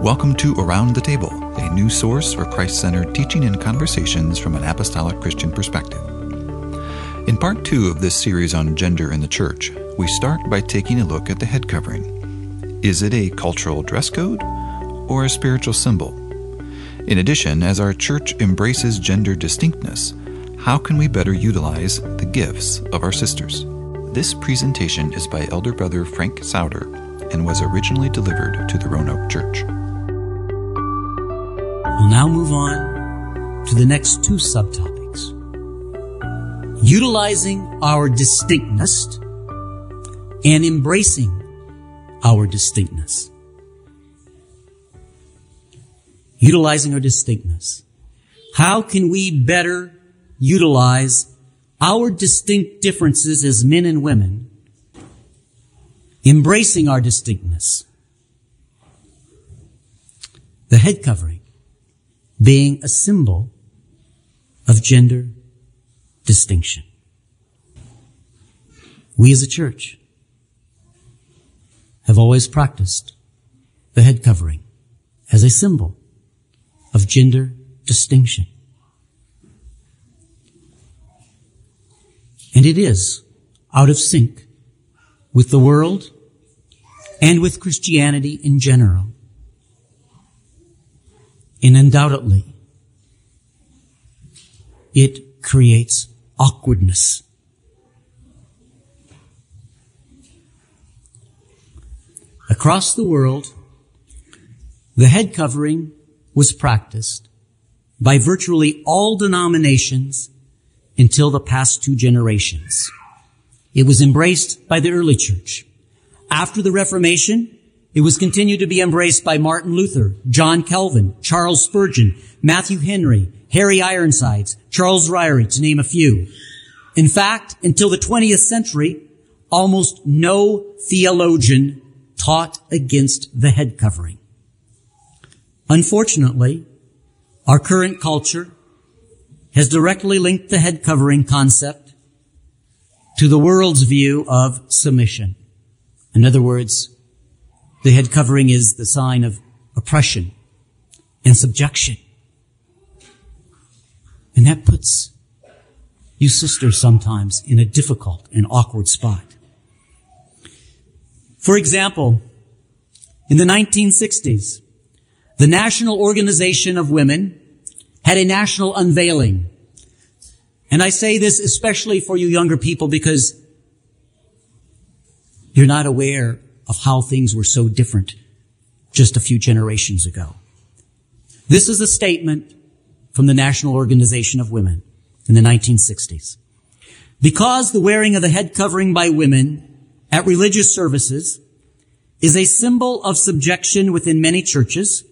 Welcome to Around the Table, a new source for Christ centered teaching and conversations from an apostolic Christian perspective. In part two of this series on gender in the church, we start by taking a look at the head covering. Is it a cultural dress code or a spiritual symbol? In addition, as our church embraces gender distinctness, how can we better utilize the gifts of our sisters? This presentation is by Elder Brother Frank Sauder and was originally delivered to the Roanoke Church. Now move on to the next two subtopics. Utilizing our distinctness and embracing our distinctness. Utilizing our distinctness. How can we better utilize our distinct differences as men and women, embracing our distinctness? The head covering being a symbol of gender distinction. We as a church have always practiced the head covering as a symbol of gender distinction. And it is out of sync with the world and with Christianity in general. And undoubtedly, it creates awkwardness. Across the world, the head covering was practiced by virtually all denominations until the past two generations. It was embraced by the early church. After the Reformation, it was continued to be embraced by Martin Luther, John Calvin, Charles Spurgeon, Matthew Henry, Harry Ironsides, Charles Ryrie, to name a few. In fact, until the 20th century, almost no theologian taught against the head covering. Unfortunately, our current culture has directly linked the head covering concept to the world's view of submission. In other words, the head covering is the sign of oppression and subjection. And that puts you sisters sometimes in a difficult and awkward spot. For example, in the 1960s, the National Organization of Women had a national unveiling. And I say this especially for you younger people because you're not aware of how things were so different just a few generations ago. This is a statement from the National Organization of Women in the 1960s. Because the wearing of the head covering by women at religious services is a symbol of subjection within many churches,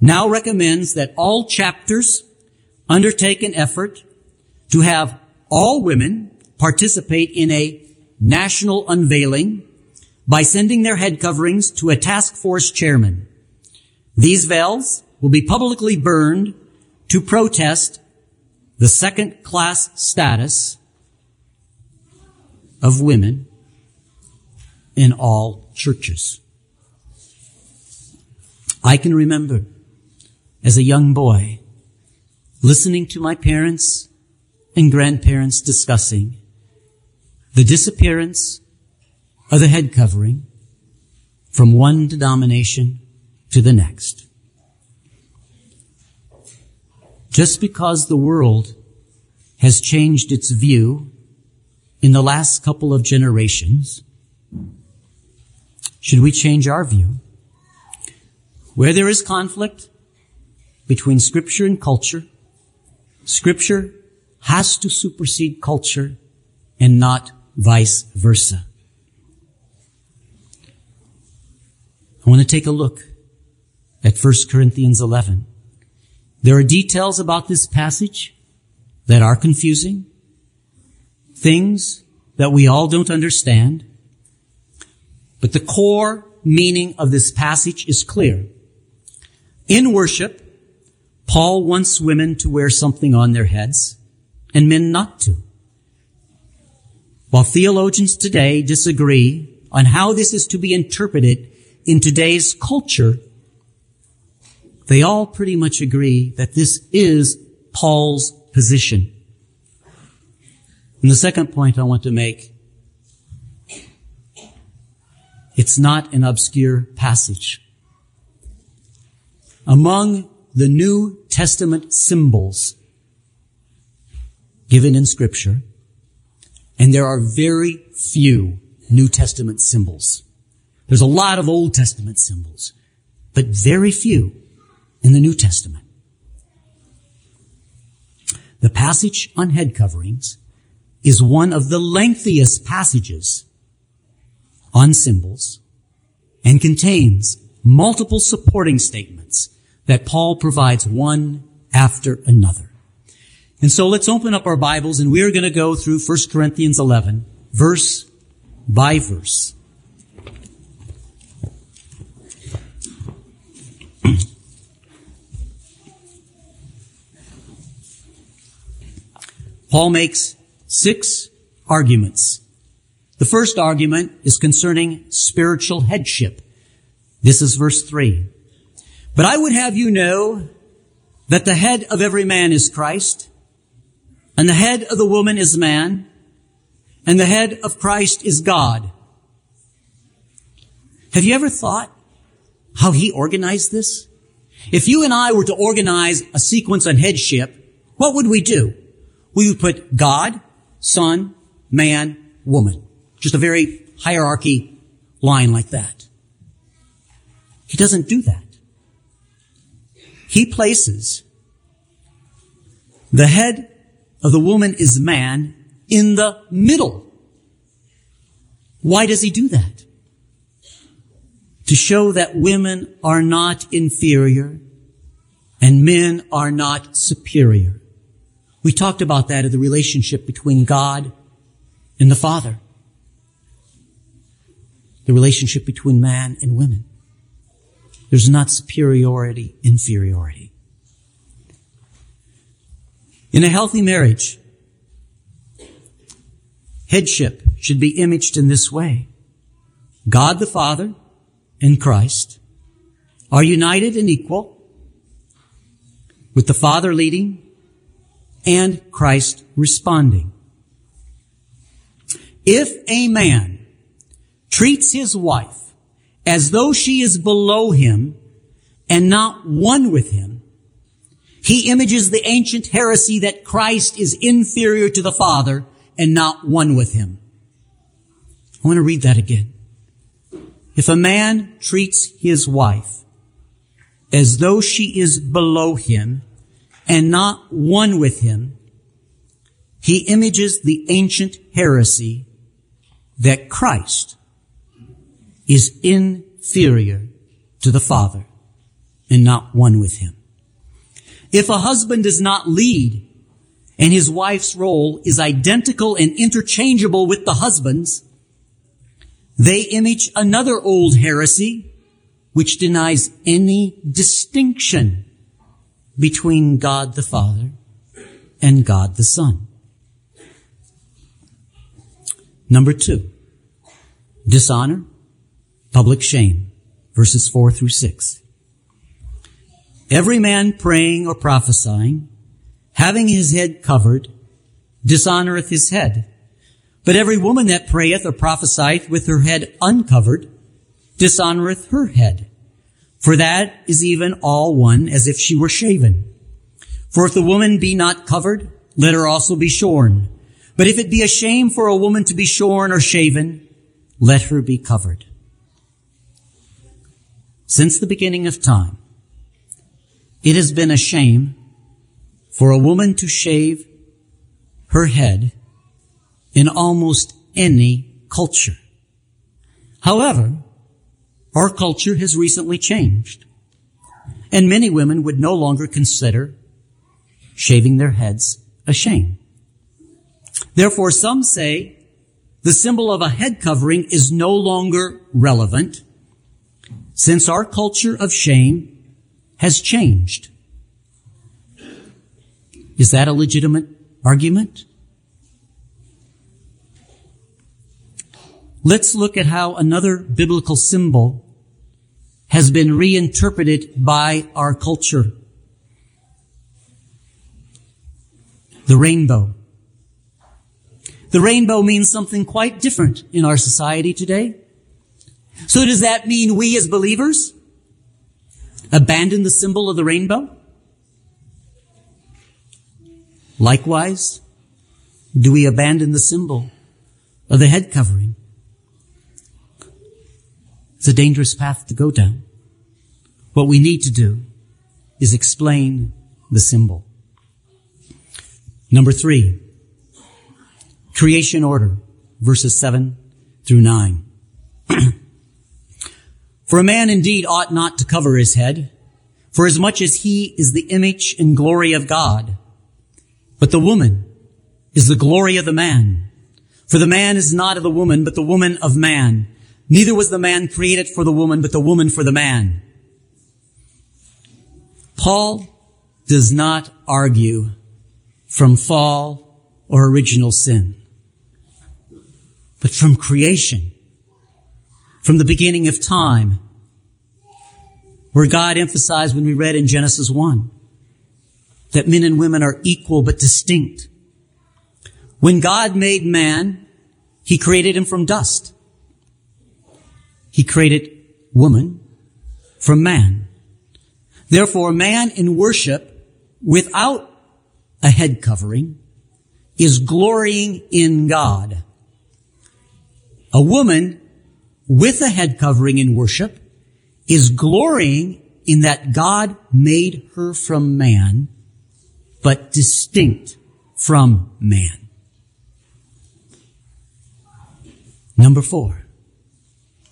now recommends that all chapters undertake an effort to have all women participate in a national unveiling by sending their head coverings to a task force chairman. These veils will be publicly burned to protest the second class status of women in all churches. I can remember as a young boy listening to my parents and grandparents discussing the disappearance of the head covering from one denomination to the next. Just because the world has changed its view in the last couple of generations, should we change our view? Where there is conflict between scripture and culture, scripture has to supersede culture and not vice versa. I want to take a look at 1 Corinthians 11. There are details about this passage that are confusing, things that we all don't understand, but the core meaning of this passage is clear. In worship, Paul wants women to wear something on their heads and men not to. While theologians today disagree on how this is to be interpreted in today's culture, they all pretty much agree that this is Paul's position. And the second point I want to make, it's not an obscure passage. Among the New Testament symbols given in scripture, and there are very few New Testament symbols. There's a lot of Old Testament symbols, but very few in the New Testament. The passage on head coverings is one of the lengthiest passages on symbols and contains multiple supporting statements that Paul provides one after another. And so let's open up our Bibles and we're going to go through 1 Corinthians 11, verse by verse. Paul makes six arguments. The first argument is concerning spiritual headship. This is verse three. But I would have you know that the head of every man is Christ, and the head of the woman is man, and the head of Christ is God. Have you ever thought how he organized this? If you and I were to organize a sequence on headship, what would we do? We would put God, Son, man, woman. Just a very hierarchy line like that. He doesn't do that. He places the head of the woman is man in the middle. Why does he do that? To show that women are not inferior and men are not superior. We talked about that of the relationship between God and the Father. The relationship between man and women. There's not superiority, inferiority. In a healthy marriage, headship should be imaged in this way. God the Father and Christ are united and equal with the Father leading and Christ responding. If a man treats his wife as though she is below him and not one with him, he images the ancient heresy that Christ is inferior to the Father and not one with him. I want to read that again. If a man treats his wife as though she is below him and not one with him, he images the ancient heresy that Christ is inferior to the Father and not one with him. If a husband does not lead and his wife's role is identical and interchangeable with the husband's, they image another old heresy which denies any distinction between God the Father and God the Son. Number two, dishonor, public shame, verses four through six. Every man praying or prophesying, having his head covered, dishonoreth his head. But every woman that prayeth or prophesieth with her head uncovered, dishonoreth her head. For that is even all one as if she were shaven. For if the woman be not covered, let her also be shorn. But if it be a shame for a woman to be shorn or shaven, let her be covered. Since the beginning of time, it has been a shame for a woman to shave her head in almost any culture. However, our culture has recently changed. And many women would no longer consider shaving their heads a shame. Therefore, some say the symbol of a head covering is no longer relevant since our culture of shame has changed. Is that a legitimate argument? Let's look at how another biblical symbol has been reinterpreted by our culture. The rainbow. The rainbow means something quite different in our society today. So does that mean we as believers abandon the symbol of the rainbow? Likewise, do we abandon the symbol of the head covering? It's a dangerous path to go down. What we need to do is explain the symbol. Number three, creation order, verses seven through nine. For a man indeed ought not to cover his head, for as much as he is the image and glory of God. But the woman is the glory of the man. For the man is not of the woman, but the woman of man. Neither was the man created for the woman, but the woman for the man. Paul does not argue from fall or original sin, but from creation from the beginning of time, where God emphasized when we read in Genesis 1 that men and women are equal but distinct. When God made man, he created him from dust. He created woman from man. Therefore, man in worship without a head covering is glorying in God. A woman with a head covering in worship is glorying in that God made her from man, but distinct from man. Number four,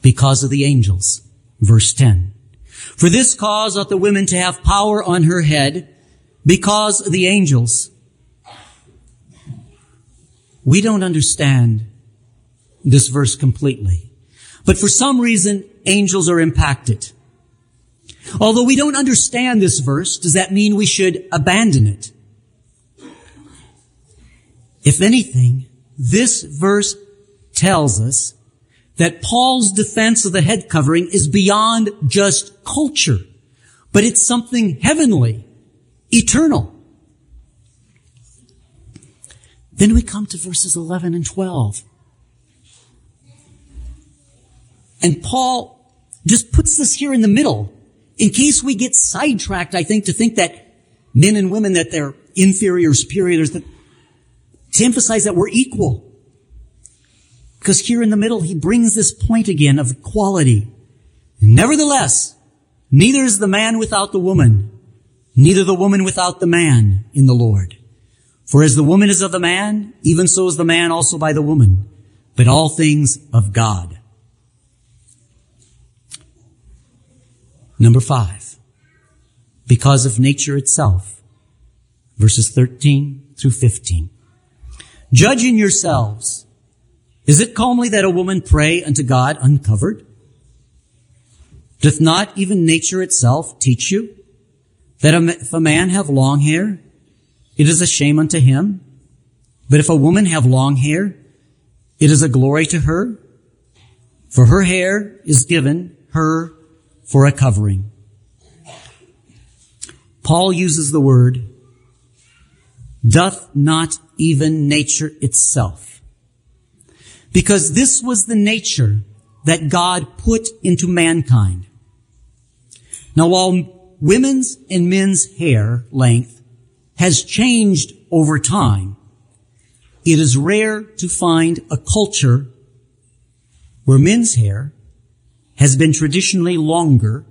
because of the angels, verse 10. For this cause ought the women to have power on her head because of the angels. We don't understand this verse completely. But for some reason, angels are impacted. Although we don't understand this verse, does that mean we should abandon it? If anything, this verse tells us that Paul's defense of the head covering is beyond just culture, but it's something heavenly, eternal. Then we come to verses 11 and 12. And Paul just puts this here in the middle in case we get sidetracked, I think, to think that men and women, that they're inferior, superior, that, to emphasize that we're equal. Because here in the middle, he brings this point again of equality. Nevertheless, neither is the man without the woman, neither the woman without the man in the Lord. For as the woman is of the man, even so is the man also by the woman, but all things of God. Number five, because of nature itself. Verses 13 through 15. Judging yourselves. Is it comely that a woman pray unto God uncovered? Doth not even nature itself teach you that if a man have long hair, it is a shame unto him? But if a woman have long hair, it is a glory to her, for her hair is given her for a covering. Paul uses the word, doth not even nature itself. Because this was the nature that God put into mankind. Now while women's and men's hair length has changed over time, it is rare to find a culture where men's hair has been traditionally longer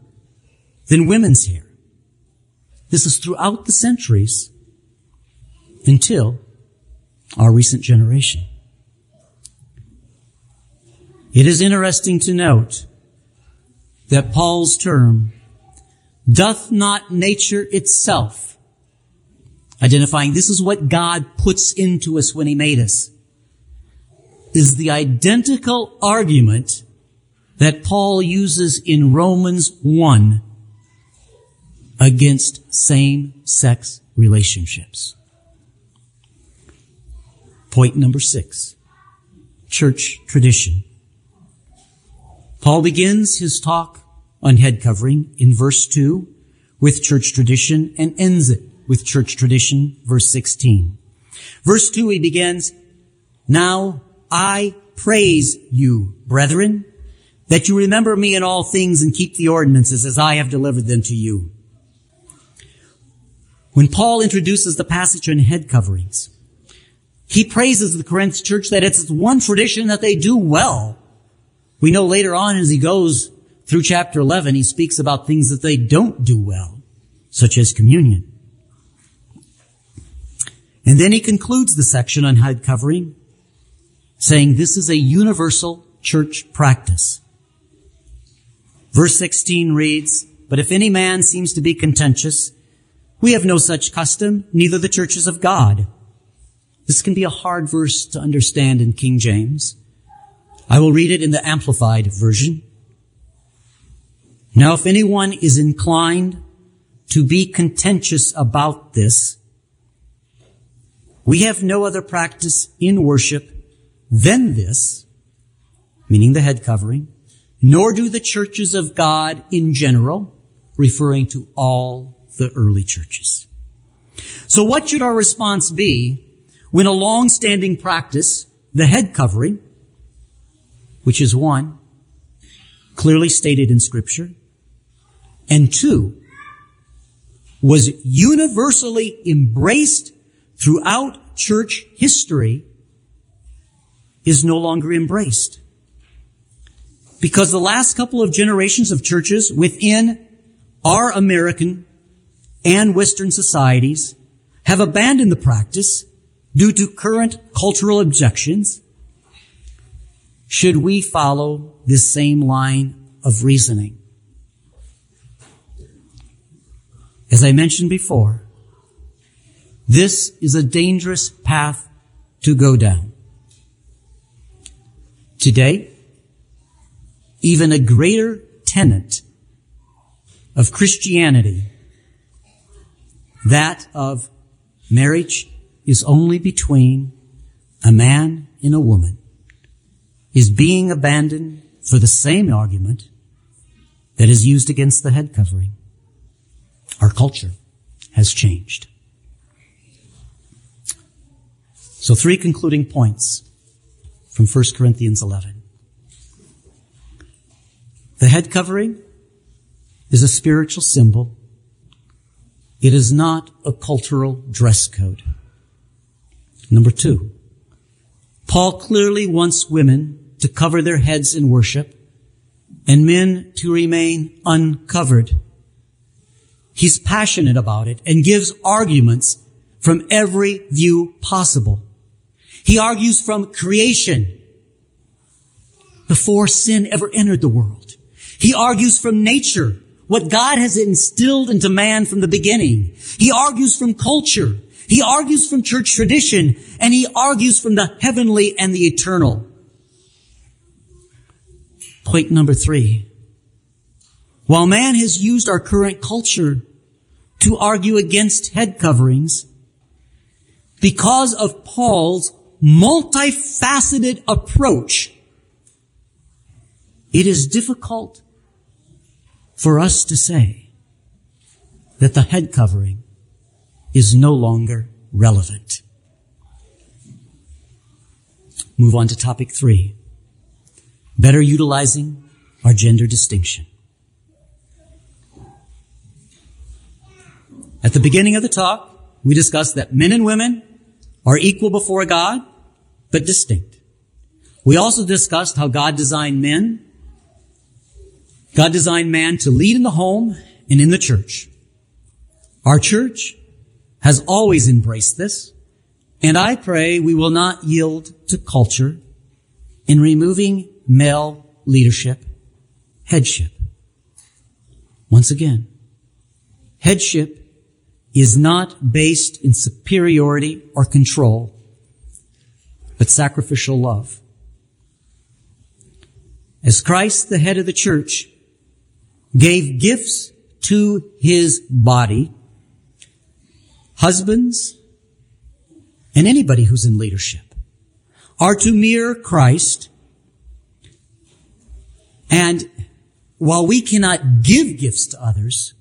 than women's hair. This is throughout the centuries until our recent generation. It is interesting to note that Paul's term, doth not nature itself, identifying this is what God puts into us when he made us, is the identical argument that Paul uses in Romans 1 against same-sex relationships. Point number six. Church tradition. Paul begins his talk on head covering in verse 2 with church tradition and ends it with church tradition, verse 16. Verse 2 he begins, Now I praise you, brethren, that you remember me in all things and keep the ordinances as I have delivered them to you. When Paul introduces the passage on head coverings, he praises the Corinth church that it's one tradition that they do well. We know later on as he goes through chapter 11, he speaks about things that they don't do well, such as communion. And then he concludes the section on head covering saying this is a universal church practice. Verse 16 reads, But if any man seems to be contentious, we have no such custom, neither the churches of God. This can be a hard verse to understand in King James. I will read it in the Amplified version. Now, if anyone is inclined to be contentious about this, we have no other practice in worship than this, meaning the head covering, nor do the churches of God in general, referring to all the early churches. So what should our response be when a long-standing practice, the head covering, which is one, clearly stated in scripture, and two, was universally embraced throughout church history is no longer embraced. Because the last couple of generations of churches within our American and Western societies have abandoned the practice due to current cultural objections. Should we follow this same line of reasoning? As I mentioned before, this is a dangerous path to go down. Today, even a greater tenet of Christianity, that of marriage is only between a man and a woman, is being abandoned for the same argument that is used against the head covering. Our culture has changed. So three concluding points from 1 Corinthians 11. The head covering is a spiritual symbol. It is not a cultural dress code. Number two, Paul clearly wants women to cover their heads in worship and men to remain uncovered. He's passionate about it and gives arguments from every view possible. He argues from creation before sin ever entered the world. He argues from nature, what God has instilled into man from the beginning. He argues from culture. He argues from church tradition and he argues from the heavenly and the eternal. Point number three. While man has used our current culture to argue against head coverings, because of Paul's multifaceted approach, it is difficult for us to say that the head covering is no longer relevant. Move on to topic three. Better utilizing our gender distinction. At the beginning of the talk, we discussed that men and women are equal before God, but distinct. We also discussed how God designed men. God designed man to lead in the home and in the church. Our church has always embraced this, and I pray we will not yield to culture in removing male leadership, headship. Once again, headship is not based in superiority or control, but sacrificial love. As Christ, the head of the church, gave gifts to his body, husbands and anybody who's in leadership are to mirror Christ and while we cannot give gifts to others,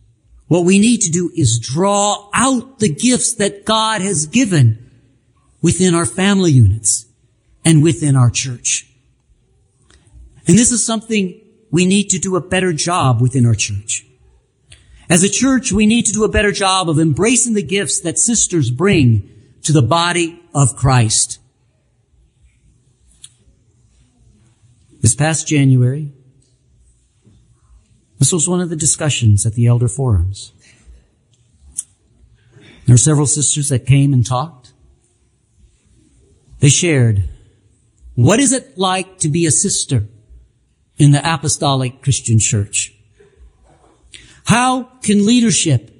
what we need to do is draw out the gifts that God has given within our family units and within our church. And this is something we need to do a better job within our church. As a church, we need to do a better job of embracing the gifts that sisters bring to the body of Christ. This past January, this was one of the discussions at the elder forums. There were several sisters that came and talked. They shared, what is it like to be a sister in the apostolic Christian church? How can leadership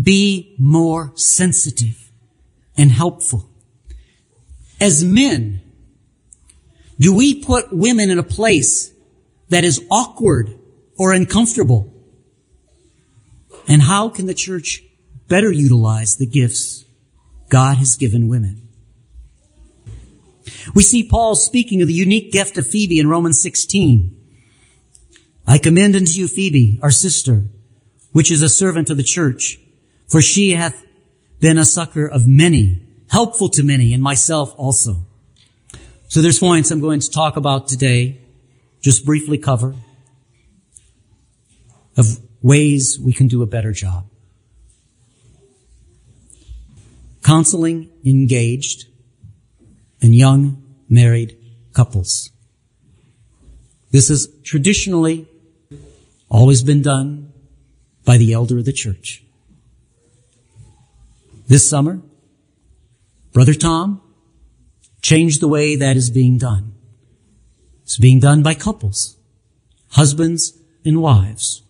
be more sensitive and helpful? As men, do we put women in a place that is awkward or uncomfortable? And how can the church better utilize the gifts God has given women? We see Paul speaking of the unique gift of Phoebe in Romans 16. I commend unto you Phoebe, our sister, which is a servant of the church, for she hath been a succor of many, helpful to many, and myself also. So there's points I'm going to talk about today, just briefly cover of ways we can do a better job. Counseling engaged and young married couples. This has traditionally always been done by the elder of the church. This summer, Brother Tom changed the way that is being done. It's being done by couples, husbands and wives.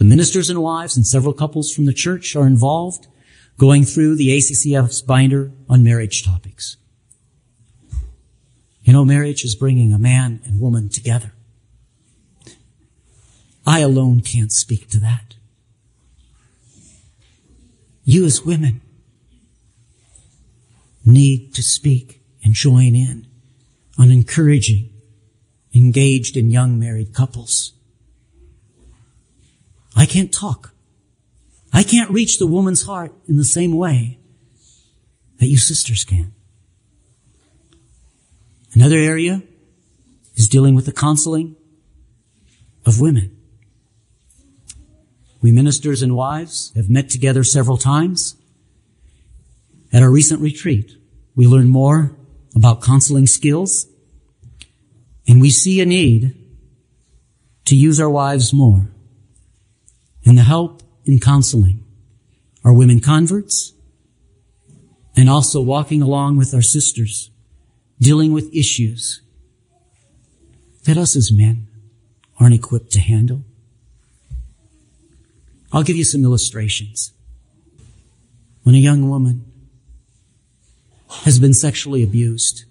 The ministers and wives and several couples from the church are involved going through the ACCF's binder on marriage topics. You know, marriage is bringing a man and woman together. I alone can't speak to that. You as women need to speak and join in on encouraging engaged and young married couples I can't talk. I can't reach the woman's heart in the same way that you sisters can. Another area is dealing with the counseling of women. We ministers and wives have met together several times. At our recent retreat, we learned more about counseling skills and we see a need to use our wives more and the help in counseling our women converts and also walking along with our sisters, dealing with issues that us as men aren't equipped to handle. I'll give you some illustrations. When a young woman has been sexually abused,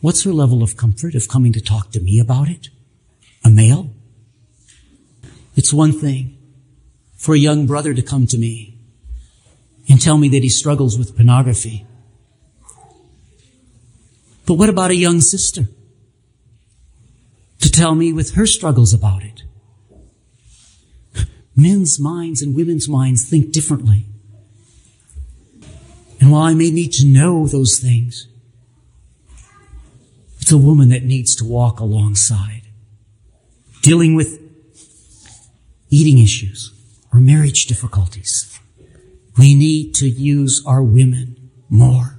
what's her level of comfort of coming to talk to me about it? A male? It's one thing for a young brother to come to me and tell me that he struggles with pornography. But what about a young sister to tell me with her struggles about it? Men's minds and women's minds think differently. And while I may need to know those things, it's a woman that needs to walk alongside, dealing with eating issues or marriage difficulties. We need to use our women more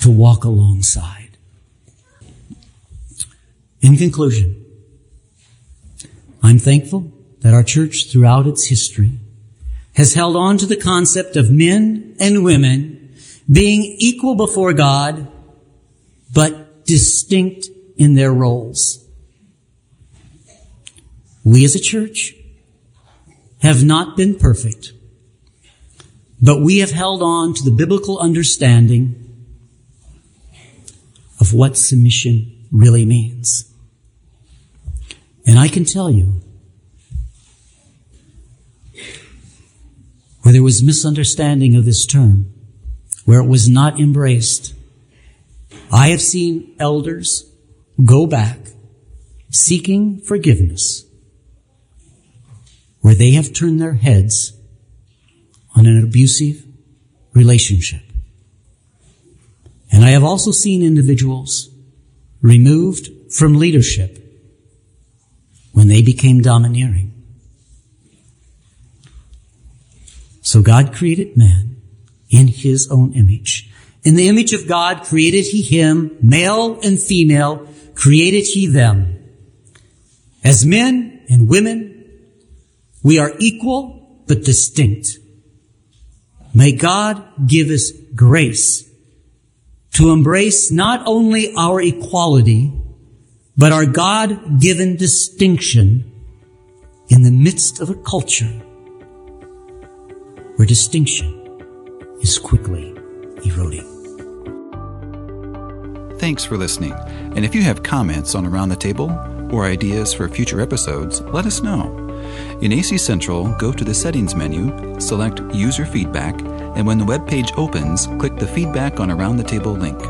to walk alongside. In conclusion, I'm thankful that our church throughout its history has held on to the concept of men and women being equal before God, but distinct in their roles. We as a church have not been perfect, but we have held on to the biblical understanding of what submission really means. And I can tell you, where there was misunderstanding of this term, where it was not embraced, I have seen elders go back seeking forgiveness where they have turned their heads on an abusive relationship. And I have also seen individuals removed from leadership when they became domineering. So God created man in his own image. In the image of God created he him, male and female, created he them. As men and women, we are equal but distinct. May God give us grace to embrace not only our equality, but our God-given distinction in the midst of a culture where distinction is quickly eroding. Thanks for listening. And if you have comments on Around the Table or ideas for future episodes, let us know. In AC Central, go to the Settings menu, select User Feedback, and when the web page opens, click the Feedback on Around the Table link.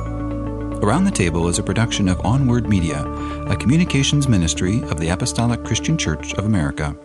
Around the Table is a production of Onward Media, a communications ministry of the Apostolic Christian Church of America.